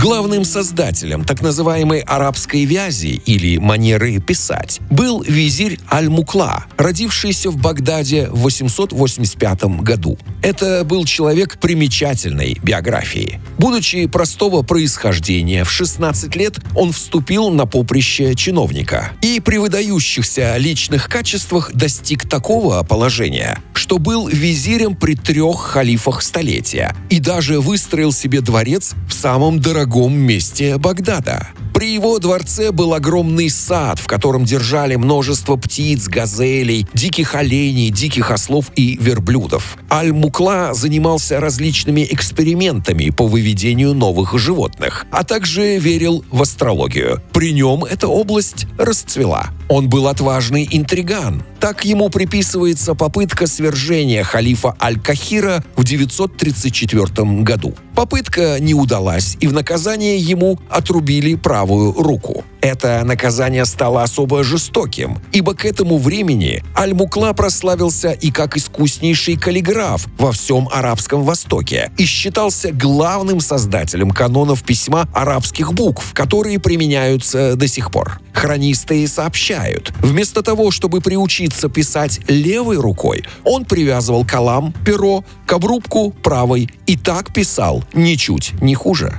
Главным создателем так называемой арабской вязи или манеры писать был визирь Аль-Мукла, родившийся в Багдаде в 885 году. Это был человек примечательной биографии. Будучи простого происхождения, в 16 лет он вступил на поприще чиновника и при выдающихся личных качествах достиг такого положения, что был визирем при трех халифах столетия и даже выстроил себе дворец в самом дорогом месте Багдада. При его дворце был огромный сад, в котором держали множество птиц, газелей, диких оленей, диких ослов и верблюдов. Аль-Мукла занимался различными экспериментами по выведению новых животных, а также верил в астрологию. При нем эта область расцвела. Он был отважный интриган. Так ему приписывается попытка свержения халифа Аль-Кахира в 934 году. Попытка не удалась, и в наказание ему отрубили правую руку. Это наказание стало особо жестоким, ибо к этому времени Аль-Мукла прославился и как искуснейший каллиграф во всем Арабском Востоке и считался главным создателем канонов письма арабских букв, которые применяются до сих пор. Хронисты сообщают, вместо того, чтобы приучиться писать левой рукой, он привязывал калам, перо к обрубку правой и так писал, ничуть не хуже.